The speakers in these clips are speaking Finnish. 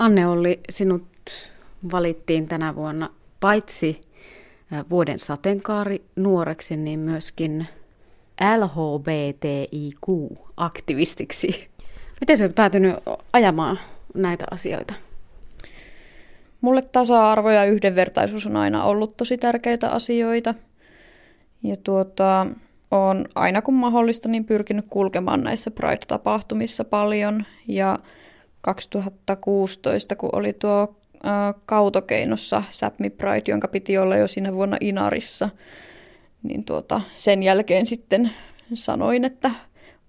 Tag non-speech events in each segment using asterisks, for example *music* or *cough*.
Anne Olli, sinut valittiin tänä vuonna paitsi vuoden sateenkaari nuoreksi, niin myöskin LHBTIQ-aktivistiksi. Miten sä oot päätynyt ajamaan näitä asioita? Mulle tasa-arvo ja yhdenvertaisuus on aina ollut tosi tärkeitä asioita. Ja tuota, on aina kun mahdollista niin pyrkinyt kulkemaan näissä Pride-tapahtumissa paljon. Ja 2016, kun oli tuo ä, kautokeinossa Sapmi Pride, jonka piti olla jo siinä vuonna Inarissa, niin tuota, sen jälkeen sitten sanoin, että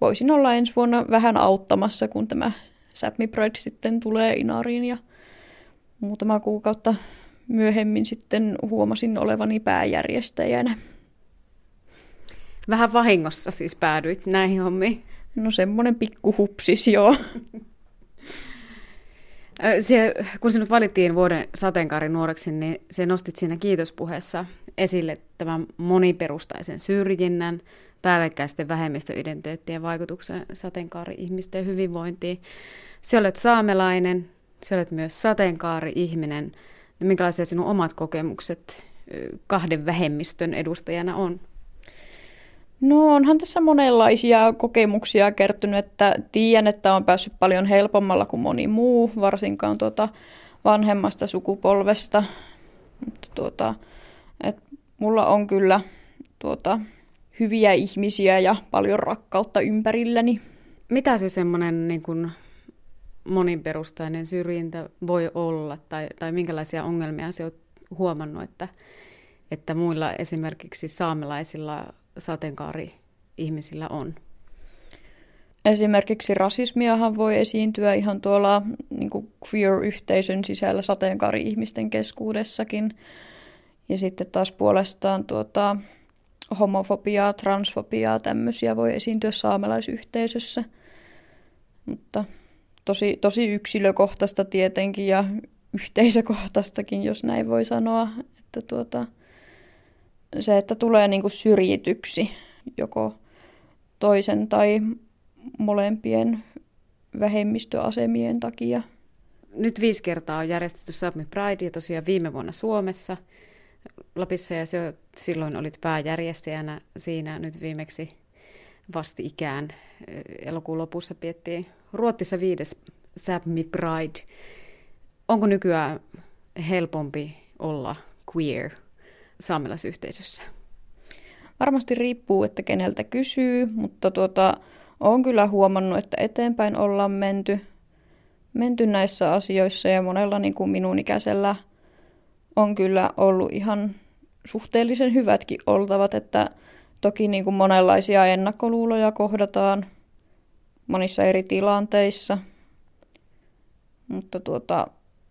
voisin olla ensi vuonna vähän auttamassa, kun tämä Sapmi Pride sitten tulee Inariin ja muutama kuukautta myöhemmin sitten huomasin olevani pääjärjestäjänä. Vähän vahingossa siis päädyit näihin hommiin? No semmoinen pikku hupsis, joo. *laughs* Se, kun sinut valittiin vuoden sateenkaarin nuoreksi, niin se nostit siinä kiitospuheessa esille tämän moniperustaisen syrjinnän, päällekkäisten vähemmistöidentiteettien vaikutuksen sateenkaari-ihmisten hyvinvointiin. Se olet saamelainen, se olet myös sateenkaari-ihminen. Minkälaisia sinun omat kokemukset kahden vähemmistön edustajana on? No onhan tässä monenlaisia kokemuksia kertynyt, että tiedän, että on päässyt paljon helpommalla kuin moni muu, varsinkaan tuota vanhemmasta sukupolvesta. Mutta tuota, et mulla on kyllä tuota, hyviä ihmisiä ja paljon rakkautta ympärilläni. Mitä se semmoinen niin kun moninperustainen syrjintä voi olla, tai, tai minkälaisia ongelmia se on huomannut, että, että muilla esimerkiksi saamelaisilla sateenkaari-ihmisillä on? Esimerkiksi rasismiahan voi esiintyä ihan tuolla niin queer-yhteisön sisällä sateenkaari-ihmisten keskuudessakin. Ja sitten taas puolestaan tuota, homofobiaa, transfobiaa, tämmöisiä voi esiintyä saamelaisyhteisössä. Mutta tosi, tosi yksilökohtaista tietenkin ja yhteisökohtaistakin, jos näin voi sanoa. Että tuota, se, että tulee niin kuin syrjityksi joko toisen tai molempien vähemmistöasemien takia. Nyt viisi kertaa on järjestetty Sapmi Pride ja tosiaan viime vuonna Suomessa, Lapissa ja se, silloin olit pääjärjestäjänä siinä nyt viimeksi vasti ikään. Elokuun lopussa piettiin Ruotsissa viides Sapmi Pride. Onko nykyään helpompi olla queer saamelaisyhteisössä? Varmasti riippuu, että keneltä kysyy, mutta tuota, olen kyllä huomannut, että eteenpäin ollaan menty, menty näissä asioissa ja monella niin kuin minun ikäisellä on kyllä ollut ihan suhteellisen hyvätkin oltavat, että toki niin kuin monenlaisia ennakkoluuloja kohdataan monissa eri tilanteissa, mutta tuota,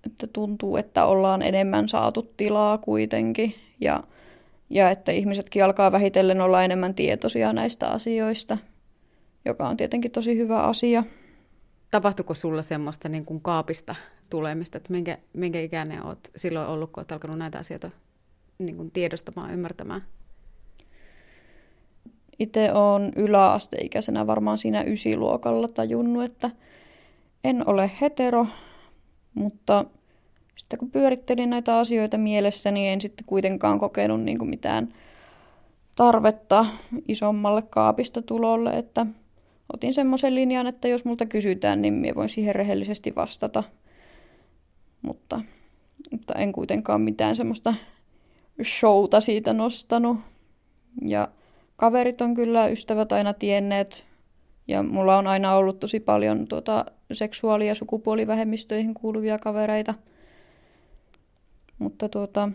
että tuntuu, että ollaan enemmän saatu tilaa kuitenkin ja, ja että ihmisetkin alkaa vähitellen olla enemmän tietoisia näistä asioista, joka on tietenkin tosi hyvä asia. Tapahtuiko sulla semmoista niin kuin kaapista tulemista, että minkä, minkä ikäinen olet silloin ollut, kun olet alkanut näitä asioita niin kuin tiedostamaan, ymmärtämään? Itse olen yläasteikäisenä varmaan siinä ysiluokalla tajunnut, että en ole hetero, mutta sitten kun pyörittelin näitä asioita mielessä, niin en sitten kuitenkaan kokenut niin kuin mitään tarvetta isommalle kaapista tulolle, että otin semmoisen linjan, että jos multa kysytään, niin minä voin siihen rehellisesti vastata. Mutta, mutta en kuitenkaan mitään semmoista showta siitä nostanut. Ja kaverit on kyllä ystävät aina tienneet, ja mulla on aina ollut tosi paljon tuota seksuaali- ja sukupuolivähemmistöihin kuuluvia kavereita – mutta tuota,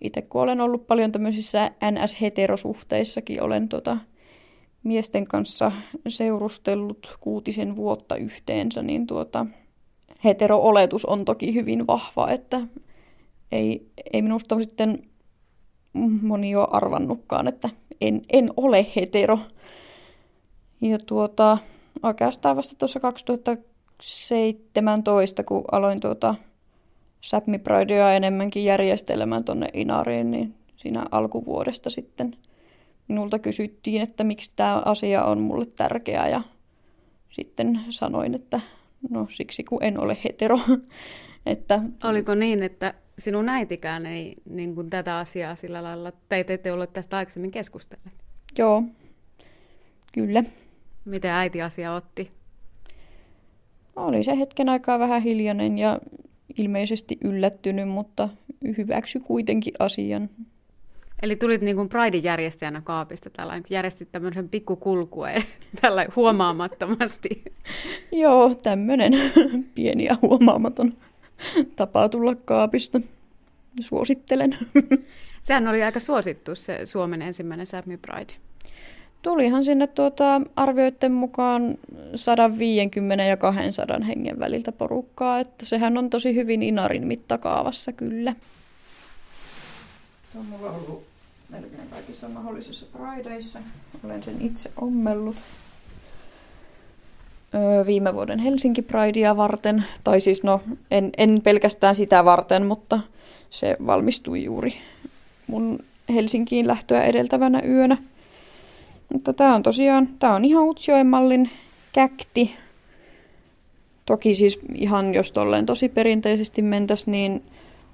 itse kun olen ollut paljon tämmöisissä NS-heterosuhteissakin, olen tuota, miesten kanssa seurustellut kuutisen vuotta yhteensä, niin tuota, hetero-oletus on toki hyvin vahva, että ei, ei minusta sitten moni ole arvannutkaan, että en, en ole hetero. Ja tuota, oikeastaan vasta tuossa 2017, kun aloin tuota, Sapmi Pridea enemmänkin järjestelemään tuonne Inariin, niin siinä alkuvuodesta sitten minulta kysyttiin, että miksi tämä asia on mulle tärkeä ja sitten sanoin, että No siksi, kun en ole hetero. *laughs* että... Oliko niin, että sinun äitikään ei niin kuin tätä asiaa sillä lailla, tai te ette ole tästä aikaisemmin keskustelleet? Joo, kyllä. Miten äiti asia otti? Oli se hetken aikaa vähän hiljainen ja ilmeisesti yllättynyt, mutta hyväksy kuitenkin asian. Eli tulit niin kuin Pridein järjestäjänä kaapista, tällä järjestit tämmöisen pikkukulkueen *laughs* tällä huomaamattomasti. *laughs* Joo, tämmöinen *laughs* pieni ja huomaamaton tapa tulla kaapista. Suosittelen. Sehän oli aika suosittu se Suomen ensimmäinen Sapmi Pride. Tulihan sinne tuota arvioiden mukaan 150 ja 200 hengen väliltä porukkaa, että sehän on tosi hyvin Inarin mittakaavassa kyllä. Tuo on mulla ollut melkein kaikissa mahdollisissa prideissa. Olen sen itse ommellut. Öö, viime vuoden Helsinki Pridea varten, tai siis no en, en pelkästään sitä varten, mutta se valmistui juuri mun Helsinkiin lähtöä edeltävänä yönä. Mutta tämä on tosiaan, tämä on ihan Utsjoen mallin käkti. Toki siis ihan jos tolleen tosi perinteisesti mentäs, niin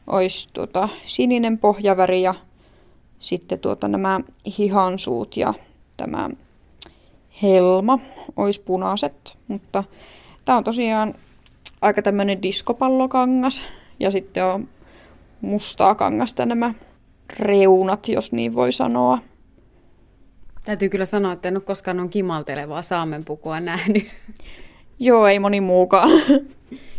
olisi tuota sininen pohjaväri ja sitten tuota nämä hihansuut ja tämä helma olisi punaiset. Mutta tämä on tosiaan aika tämmöinen diskopallokangas ja sitten on mustaa kangasta nämä reunat, jos niin voi sanoa. Täytyy kyllä sanoa, että en ole koskaan on kimaltelevaa saamenpukua nähnyt. Joo, ei moni muukaan.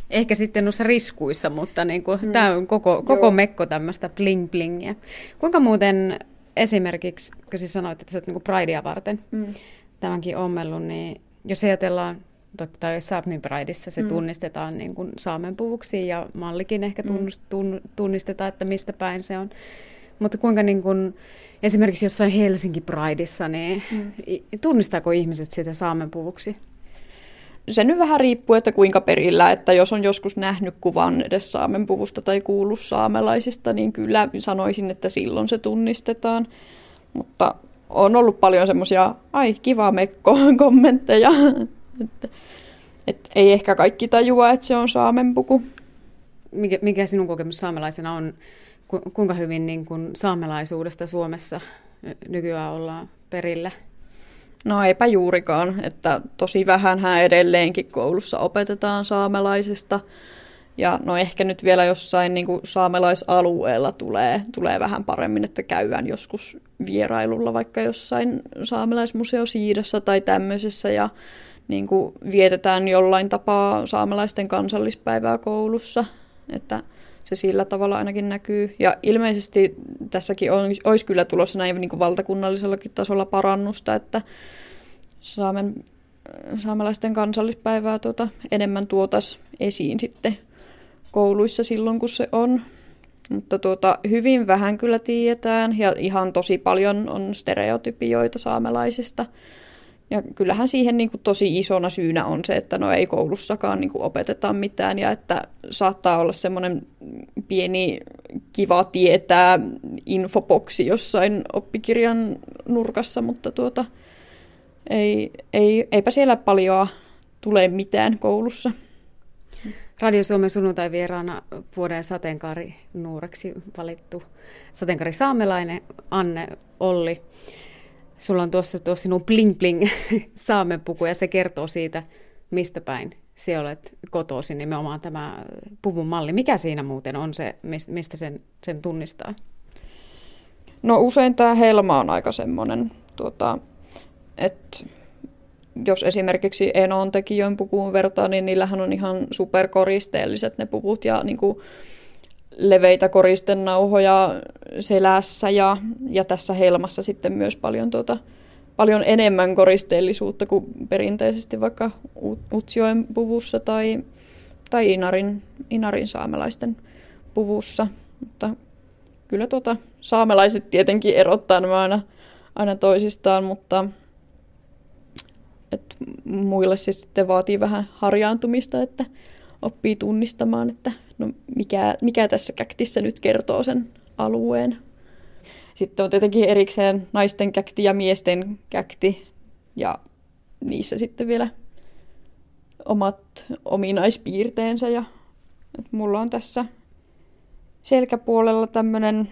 Ehkä sitten noissa riskuissa, mutta niin kuin, mm. tämä on koko, koko Joo. mekko tämmöistä bling blingiä. Kuinka muuten esimerkiksi, kun siis sanoit, että sä oot niin Pridea varten mm. tämänkin ommellut, niin jos ajatellaan, totta kai Sapmin Prideissa se mm. tunnistetaan niin kuin saamenpuvuksi ja mallikin ehkä mm. tunnust, tunnistetaan, että mistä päin se on. Mutta kuinka niin kuin, esimerkiksi jossain Helsinki Prideissa, niin mm. tunnistaako ihmiset sitä saamenpuvuksi? Se nyt vähän riippuu, että kuinka perillä, että jos on joskus nähnyt kuvan edes saamenpuvusta tai kuullut saamelaisista, niin kyllä sanoisin, että silloin se tunnistetaan. Mutta on ollut paljon semmoisia, ai kiva mekko, *laughs* kommentteja. että, et ei ehkä kaikki tajua, että se on saamenpuku. Mikä, mikä sinun kokemus saamelaisena on ku, kuinka hyvin niin kuin saamelaisuudesta Suomessa nykyään ollaan perillä? No eipä juurikaan, että tosi vähän edelleenkin koulussa opetetaan saamelaisesta. Ja no ehkä nyt vielä jossain niin kuin saamelaisalueella tulee, tulee vähän paremmin, että käydään joskus vierailulla vaikka jossain saamelaismuseo Siidassa tai tämmöisessä ja niin kuin vietetään jollain tapaa saamelaisten kansallispäivää koulussa. Että se sillä tavalla ainakin näkyy. Ja ilmeisesti tässäkin on, olisi kyllä tulossa näin niin kuin valtakunnallisellakin tasolla parannusta, että saamen, saamelaisten kansallispäivää tuota, enemmän tuotas esiin sitten kouluissa silloin, kun se on. Mutta tuota, hyvin vähän kyllä tiedetään ja ihan tosi paljon on stereotypioita saamelaisista. Ja kyllähän siihen niin kuin tosi isona syynä on se, että no ei koulussakaan niin kuin opeteta mitään ja että saattaa olla semmoinen pieni kiva tietää infoboksi jossain oppikirjan nurkassa, mutta tuota, ei, ei, eipä siellä paljon tule mitään koulussa. Radio Suomen sunnuntai vieraana vuoden sateenkaari nuoreksi valittu sateenkaari saamelainen Anne Olli sulla on tuossa tuo sinun bling bling *laughs* saamenpuku ja se kertoo siitä, mistä päin sinä olet kotoisin, nimenomaan tämä puvun malli. Mikä siinä muuten on se, mistä sen, sen tunnistaa? No usein tämä helma on aika semmoinen, tuota, että jos esimerkiksi Enon tekijöön pukuun vertaa, niin niillähän on ihan superkoristeelliset ne puvut ja niin kuin, leveitä koristenauhoja selässä ja, ja tässä helmassa sitten myös paljon, tuota, paljon enemmän koristeellisuutta kuin perinteisesti vaikka Utsjoen puvussa tai, tai Inarin, Inarin saamelaisten puvussa. Mutta kyllä tuota, saamelaiset tietenkin erottaa nämä aina, aina toisistaan, mutta et muille se sitten vaatii vähän harjaantumista, että oppii tunnistamaan, että no mikä, mikä tässä käktissä nyt kertoo sen alueen. Sitten on tietenkin erikseen naisten käkti ja miesten käkti ja niissä sitten vielä omat ominaispiirteensä. Ja, että mulla on tässä selkäpuolella tämmöinen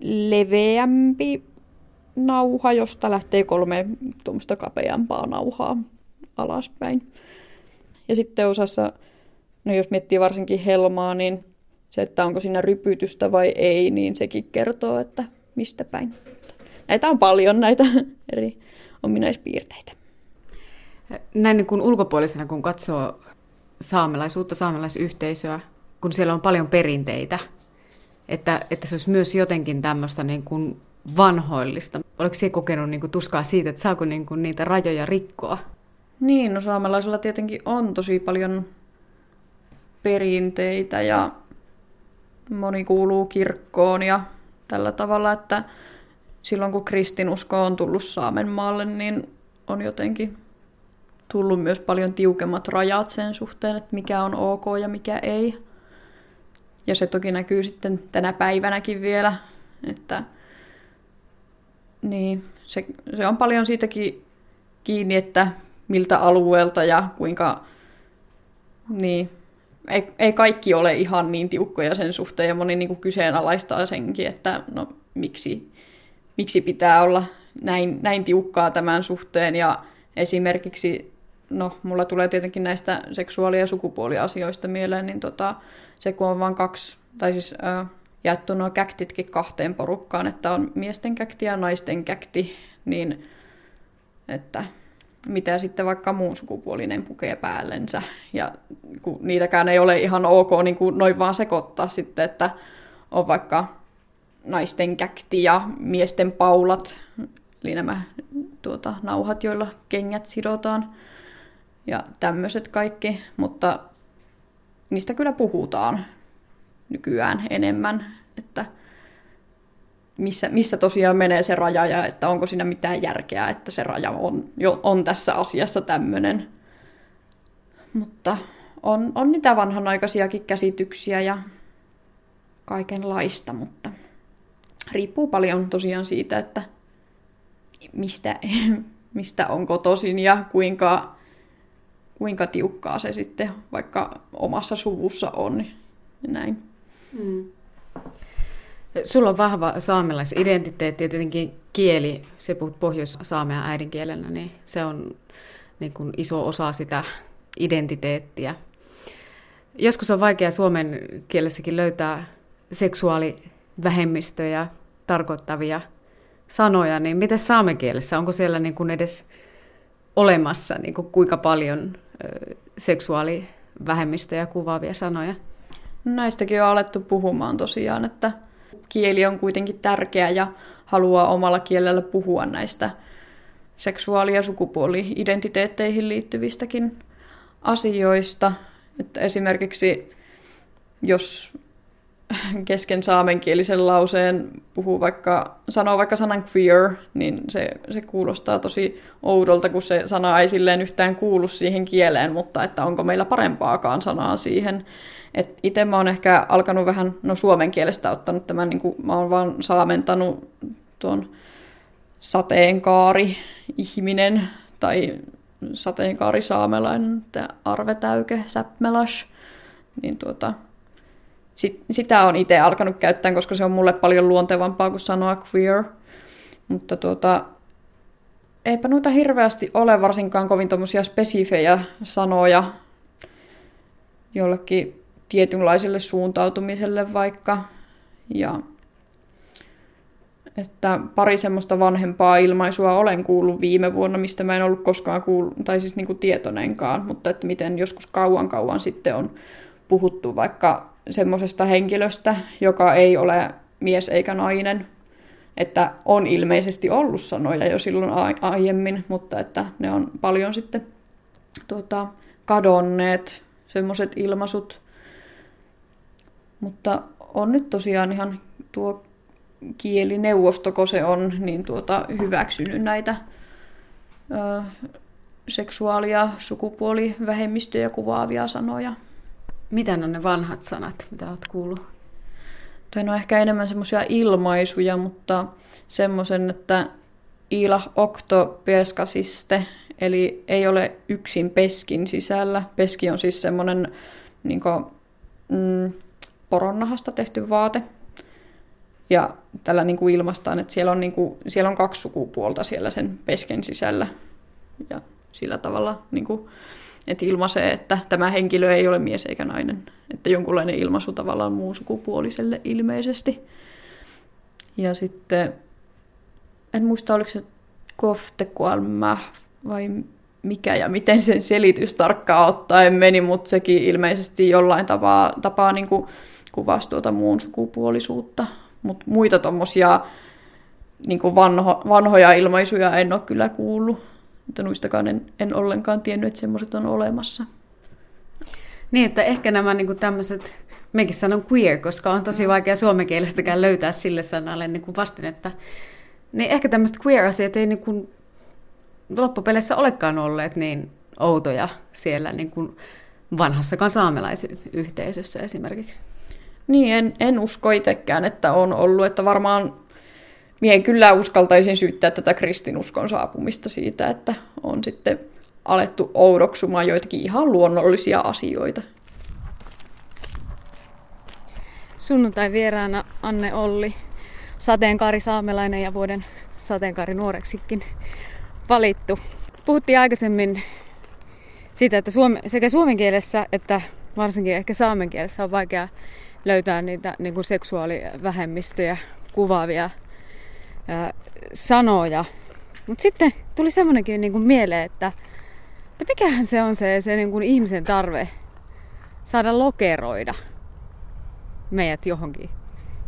leveämpi nauha, josta lähtee kolme tuommoista kapeampaa nauhaa alaspäin. Ja sitten osassa, no jos miettii varsinkin helmaa, niin se, että onko siinä rypytystä vai ei, niin sekin kertoo, että mistä päin. Näitä on paljon näitä *laughs* eri ominaispiirteitä. Näin niin kuin ulkopuolisena, kun katsoo saamelaisuutta, saamelaisyhteisöä, kun siellä on paljon perinteitä, että, että se olisi myös jotenkin tämmöistä niin kuin vanhoillista. Oletko se kokenut niin kuin tuskaa siitä, että saako niin kuin niitä rajoja rikkoa? Niin, no saamelaisilla tietenkin on tosi paljon perinteitä ja moni kuuluu kirkkoon ja tällä tavalla, että silloin kun kristinusko on tullut Saamen maalle, niin on jotenkin tullut myös paljon tiukemmat rajat sen suhteen, että mikä on ok ja mikä ei. Ja se toki näkyy sitten tänä päivänäkin vielä, että niin, se, se on paljon siitäkin kiinni, että miltä alueelta ja kuinka, niin, ei, ei kaikki ole ihan niin tiukkoja sen suhteen ja moni niin kuin kyseenalaistaa senkin, että no miksi, miksi pitää olla näin, näin tiukkaa tämän suhteen. Ja esimerkiksi, no mulla tulee tietenkin näistä seksuaali- ja sukupuoliasioista mieleen, niin tota, se kun on vain kaksi, tai siis äh, jaettu nuo käktitkin kahteen porukkaan, että on miesten käkti ja naisten käkti, niin että mitä sitten vaikka muun sukupuolinen pukee päällensä. Ja kun niitäkään ei ole ihan ok niin kuin noin vaan sekoittaa sitten, että on vaikka naisten käkti ja miesten paulat, eli nämä tuota, nauhat, joilla kengät sidotaan ja tämmöiset kaikki, mutta niistä kyllä puhutaan nykyään enemmän, että missä, missä tosiaan menee se raja ja että onko siinä mitään järkeä, että se raja on, jo, on tässä asiassa tämmöinen. Mutta on, on niitä vanhanaikaisiakin käsityksiä ja kaikenlaista, mutta riippuu paljon tosiaan siitä, että mistä, *laughs* mistä on kotoisin ja kuinka, kuinka tiukkaa se sitten vaikka omassa suvussa on. Ja näin. Mm. Sulla on vahva saamelaisidentiteetti ja tietenkin kieli, se puhut pohjois-saamea äidinkielenä, niin se on niin kuin iso osa sitä identiteettiä. Joskus on vaikea suomen kielessäkin löytää seksuaalivähemmistöjä tarkoittavia sanoja, niin miten saamen kielessä, onko siellä niin kuin edes olemassa niin kuin kuinka paljon seksuaalivähemmistöjä kuvaavia sanoja? Näistäkin on alettu puhumaan tosiaan, että kieli on kuitenkin tärkeä ja haluaa omalla kielellä puhua näistä seksuaali- ja sukupuoli-identiteetteihin liittyvistäkin asioista. Että esimerkiksi jos *laughs* kesken saamenkielisen lauseen puhuu vaikka, sanoo vaikka sanan queer, niin se, se kuulostaa tosi oudolta, kun se sana ei silleen yhtään kuulu siihen kieleen, mutta että onko meillä parempaakaan sanaa siihen. Itse mä oon ehkä alkanut vähän, no suomen kielestä ottanut tämän, niin kuin, mä oon vaan saamentanut tuon sateenkaari ihminen tai sateenkaari saamelainen, Arve Täyke, Säpmelas, niin tuota, sit, sitä on itse alkanut käyttää, koska se on mulle paljon luontevampaa kuin sanoa queer. Mutta tuota, eipä noita hirveästi ole varsinkaan kovin spesifejä sanoja jollekin tietynlaiselle suuntautumiselle vaikka. Ja että pari semmoista vanhempaa ilmaisua olen kuullut viime vuonna, mistä mä en ollut koskaan kuullut, tai siis niin kuin tietoinenkaan, mutta että miten joskus kauan kauan sitten on puhuttu vaikka semmoisesta henkilöstä, joka ei ole mies eikä nainen, että on ilmeisesti ollut sanoja jo silloin aiemmin, mutta että ne on paljon sitten tuota, kadonneet, semmoiset ilmaisut, mutta on nyt tosiaan ihan tuo kielineuvosto, kun se on, niin tuota, hyväksynyt näitä ö, seksuaali- ja sukupuolivähemmistöjä kuvaavia sanoja. Mitä on ne vanhat sanat, mitä olet kuullut? Tai no ehkä enemmän semmoisia ilmaisuja, mutta semmoisen, että ila okto peskasiste, Eli ei ole yksin peskin sisällä. Peski on siis semmoinen niin kuin, mm, poronnahasta tehty vaate. Ja tällä niin kuin ilmastaan, että siellä on, niin kuin, siellä on kaksi sukupuolta siellä sen pesken sisällä. Ja sillä tavalla niin kuin, että ilmaisee, että tämä henkilö ei ole mies eikä nainen. Että jonkunlainen ilmaisu tavallaan muun sukupuoliselle ilmeisesti. Ja sitten, en muista oliko se koftekoalma vai mikä ja miten sen selitys tarkkaan ottaen meni, mutta sekin ilmeisesti jollain tapaa, tapaa niin kuin kuvasi tuota muun sukupuolisuutta. Mutta muita tuommoisia niin vanho, vanhoja ilmaisuja en ole kyllä kuullut. Mutta noistakaan en, en ollenkaan tiennyt, että semmoiset on olemassa. Niin, että ehkä nämä niin tämmöiset, mekin sanon queer, koska on tosi vaikea suomenkielestäkään löytää sille sanalle niin kuin vastinetta. Niin ehkä tämmöiset queer-asiat ei niin kuin loppupeleissä olekaan olleet niin outoja siellä niin kuin vanhassakaan saamelaisyhteisössä esimerkiksi. Niin, en, en usko itsekään, että on ollut, että varmaan Mie kyllä uskaltaisin syyttää tätä kristinuskon saapumista siitä, että on sitten alettu oudoksumaan joitakin ihan luonnollisia asioita. Sunnuntai vieraana Anne Olli, sateenkaari saamelainen ja vuoden sateenkaari nuoreksikin valittu. Puhuttiin aikaisemmin siitä, että suome, sekä suomen kielessä että varsinkin ehkä saamen kielessä on vaikea löytää niitä niin kuin seksuaalivähemmistöjä kuvaavia sanoja. Mutta sitten tuli semmoinenkin niin kuin mieleen, että, että mikähän se on se, se niin kuin ihmisen tarve saada lokeroida meidät johonkin,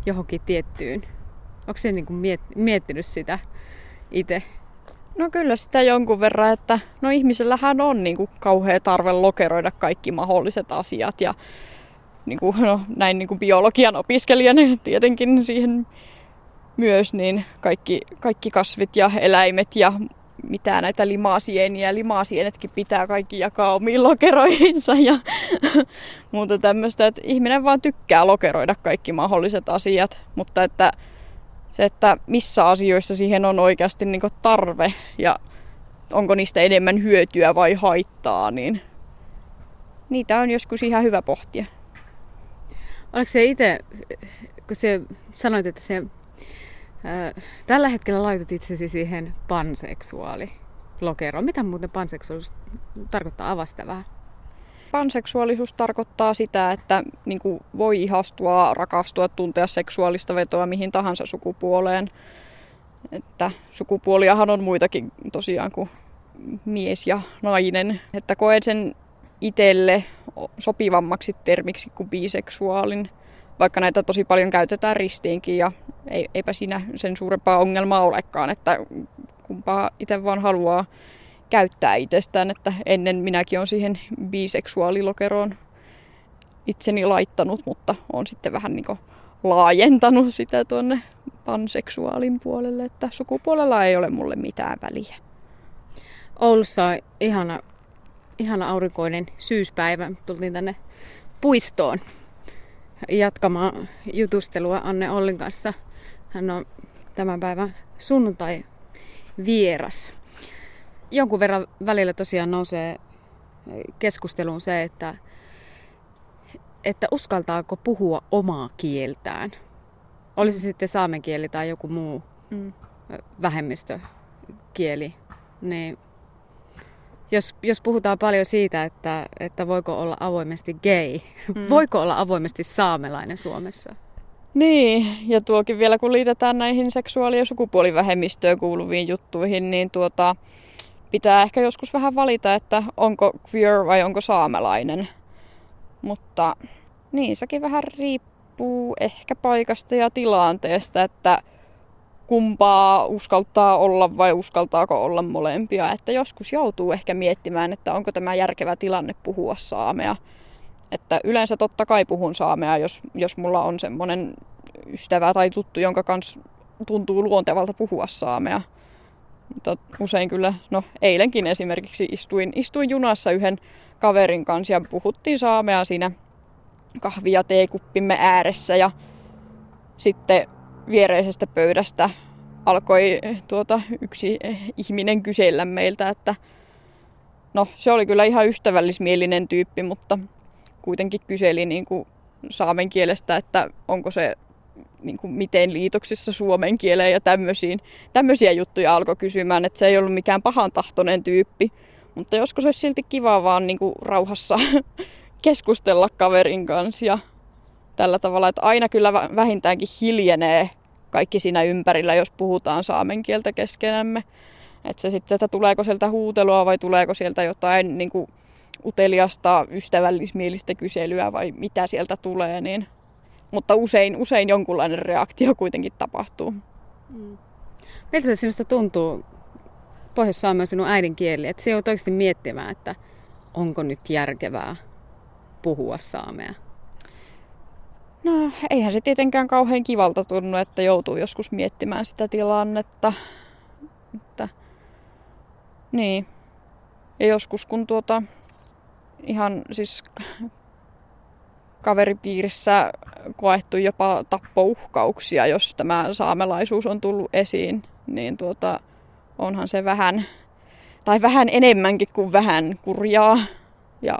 johonkin tiettyyn. Onko se niin kuin miet, miettinyt sitä itse? No kyllä sitä jonkun verran, että no ihmisellähän on niin kuin kauhea tarve lokeroida kaikki mahdolliset asiat ja niin kuin, no, näin niin kuin biologian opiskelijana tietenkin siihen myös niin kaikki, kaikki kasvit ja eläimet ja mitä näitä limaasieniä. Limaasienetkin pitää kaikki jakaa omiin lokeroihinsa ja *laughs* muuta tämmöistä. Että ihminen vaan tykkää lokeroida kaikki mahdolliset asiat, mutta että se, että missä asioissa siihen on oikeasti niin tarve ja onko niistä enemmän hyötyä vai haittaa, niin niitä on joskus ihan hyvä pohtia. Oliko se itse, kun se sanoit, että se Tällä hetkellä laitat itsesi siihen panseksuaali lokeroon. Mitä muuten panseksuaalisuus tarkoittaa? Avasta vähän. Panseksuaalisuus tarkoittaa sitä, että niin kuin voi ihastua, rakastua, tuntea seksuaalista vetoa mihin tahansa sukupuoleen. Että sukupuoliahan on muitakin tosiaan kuin mies ja nainen. Että koen sen itselle sopivammaksi termiksi kuin biseksuaalin vaikka näitä tosi paljon käytetään ristiinkin ja ei, eipä siinä sen suurempaa ongelmaa olekaan, että kumpaa itse vaan haluaa käyttää itsestään, että ennen minäkin on siihen biseksuaalilokeroon itseni laittanut, mutta on sitten vähän niin laajentanut sitä tuonne panseksuaalin puolelle, että sukupuolella ei ole mulle mitään väliä. Oulussa on ihana, ihana aurinkoinen syyspäivä. Tultiin tänne puistoon jatkamaan jutustelua Anne Ollin kanssa. Hän on tämän päivän sunnuntai vieras. Jonkun verran välillä tosiaan nousee keskusteluun se, että, että uskaltaako puhua omaa kieltään. Olisi sitten saamen kieli tai joku muu mm. vähemmistökieli, niin jos, jos puhutaan paljon siitä, että, että voiko olla avoimesti gay, mm. *laughs* voiko olla avoimesti saamelainen Suomessa? Niin, ja tuokin vielä kun liitetään näihin seksuaali- ja sukupuolivähemmistöön kuuluviin juttuihin, niin tuota, pitää ehkä joskus vähän valita, että onko queer vai onko saamelainen. Mutta niin, sekin vähän riippuu ehkä paikasta ja tilanteesta, että kumpaa uskaltaa olla vai uskaltaako olla molempia. Että joskus joutuu ehkä miettimään, että onko tämä järkevä tilanne puhua saamea. Että yleensä totta kai puhun saamea, jos, jos mulla on semmoinen ystävä tai tuttu, jonka kanssa tuntuu luontevalta puhua saamea. Mutta usein kyllä, no eilenkin esimerkiksi istuin, istuin junassa yhden kaverin kanssa ja puhuttiin saamea siinä kahvi- ja teekuppimme ääressä ja sitten viereisestä pöydästä alkoi tuota, yksi ihminen kysellä meiltä, että no se oli kyllä ihan ystävällismielinen tyyppi, mutta kuitenkin kyseli niin kuin saamen kielestä, että onko se niin kuin miten liitoksissa suomen kieleen ja tämmöisiin, tämmöisiä juttuja alkoi kysymään, että se ei ollut mikään pahan tahtoinen tyyppi. Mutta joskus olisi silti kiva vaan niin kuin rauhassa *laughs* keskustella kaverin kanssa ja tällä tavalla, että aina kyllä vähintäänkin hiljenee kaikki siinä ympärillä, jos puhutaan saamen kieltä keskenämme. Että se sitten, että tuleeko sieltä huutelua vai tuleeko sieltä jotain niin kuin uteliasta, ystävällismielistä kyselyä vai mitä sieltä tulee, niin mutta usein, usein jonkunlainen reaktio kuitenkin tapahtuu. Mm. Miltä se sinusta tuntuu, Pohjois-Saame on sinun äidinkieli, että se joudut oikeasti miettimään, että onko nyt järkevää puhua saamea? No eihän se tietenkään kauhean kivalta tunnu, että joutuu joskus miettimään sitä tilannetta. Että, niin. Ja joskus kun tuota ihan siis kaveripiirissä koettu jopa tappouhkauksia, jos tämä saamelaisuus on tullut esiin, niin tuota, onhan se vähän, tai vähän enemmänkin kuin vähän kurjaa ja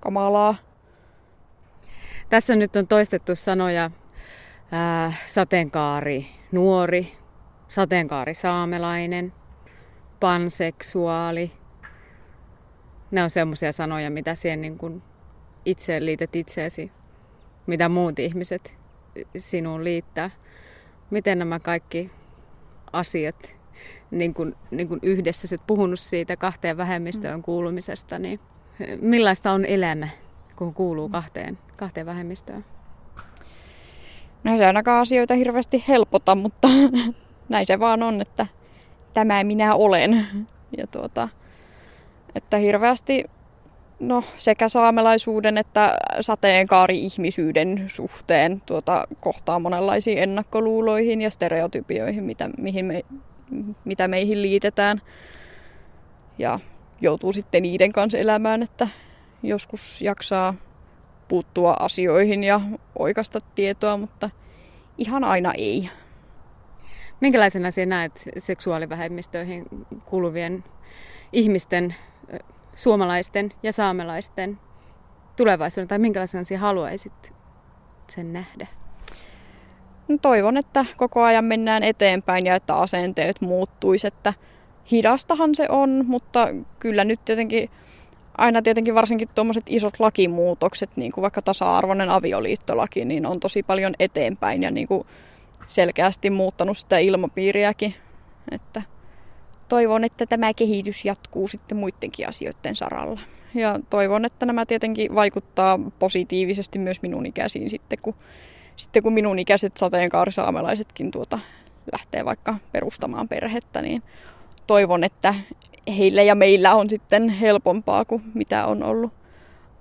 kamalaa. Tässä nyt on toistettu sanoja ää, sateenkaari nuori, sateenkaari saamelainen, panseksuaali. Ne on semmoisia sanoja, mitä siihen niin kuin itse liität itseesi mitä muut ihmiset sinuun liittää. Miten nämä kaikki asiat niin kuin, niin kuin yhdessä, sä puhunut siitä kahteen vähemmistöön mm. kuulumisesta, niin millaista on elämä, kun kuuluu kahteen, kahteen vähemmistöön? No se ainakaan asioita hirveästi helpota, mutta *laughs* näin se vaan on, että tämä minä olen. Ja tuota, että hirveästi no, sekä saamelaisuuden että sateenkaari-ihmisyyden suhteen tuota, kohtaa monenlaisiin ennakkoluuloihin ja stereotypioihin, mitä, mihin me, mitä meihin liitetään. Ja joutuu sitten niiden kanssa elämään, että joskus jaksaa puuttua asioihin ja oikasta tietoa, mutta ihan aina ei. Minkälaisena sinä näet seksuaalivähemmistöihin kuuluvien ihmisten suomalaisten ja saamelaisten tulevaisuuden, tai minkälaisena sinä haluaisit sen nähdä? No toivon, että koko ajan mennään eteenpäin ja että asenteet muuttuisi, että hidastahan se on, mutta kyllä nyt tietenkin aina tietenkin varsinkin tuommoiset isot lakimuutokset, niin kuin vaikka tasa-arvoinen avioliittolaki, niin on tosi paljon eteenpäin ja niin kuin selkeästi muuttanut sitä ilmapiiriäkin. Että toivon, että tämä kehitys jatkuu sitten muidenkin asioiden saralla. Ja toivon, että nämä tietenkin vaikuttaa positiivisesti myös minun ikäisiin sitten, kun, sitten kun minun ikäiset sateenkaarisaamelaisetkin tuota lähtee vaikka perustamaan perhettä, niin toivon, että heillä ja meillä on sitten helpompaa kuin mitä on ollut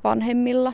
vanhemmilla.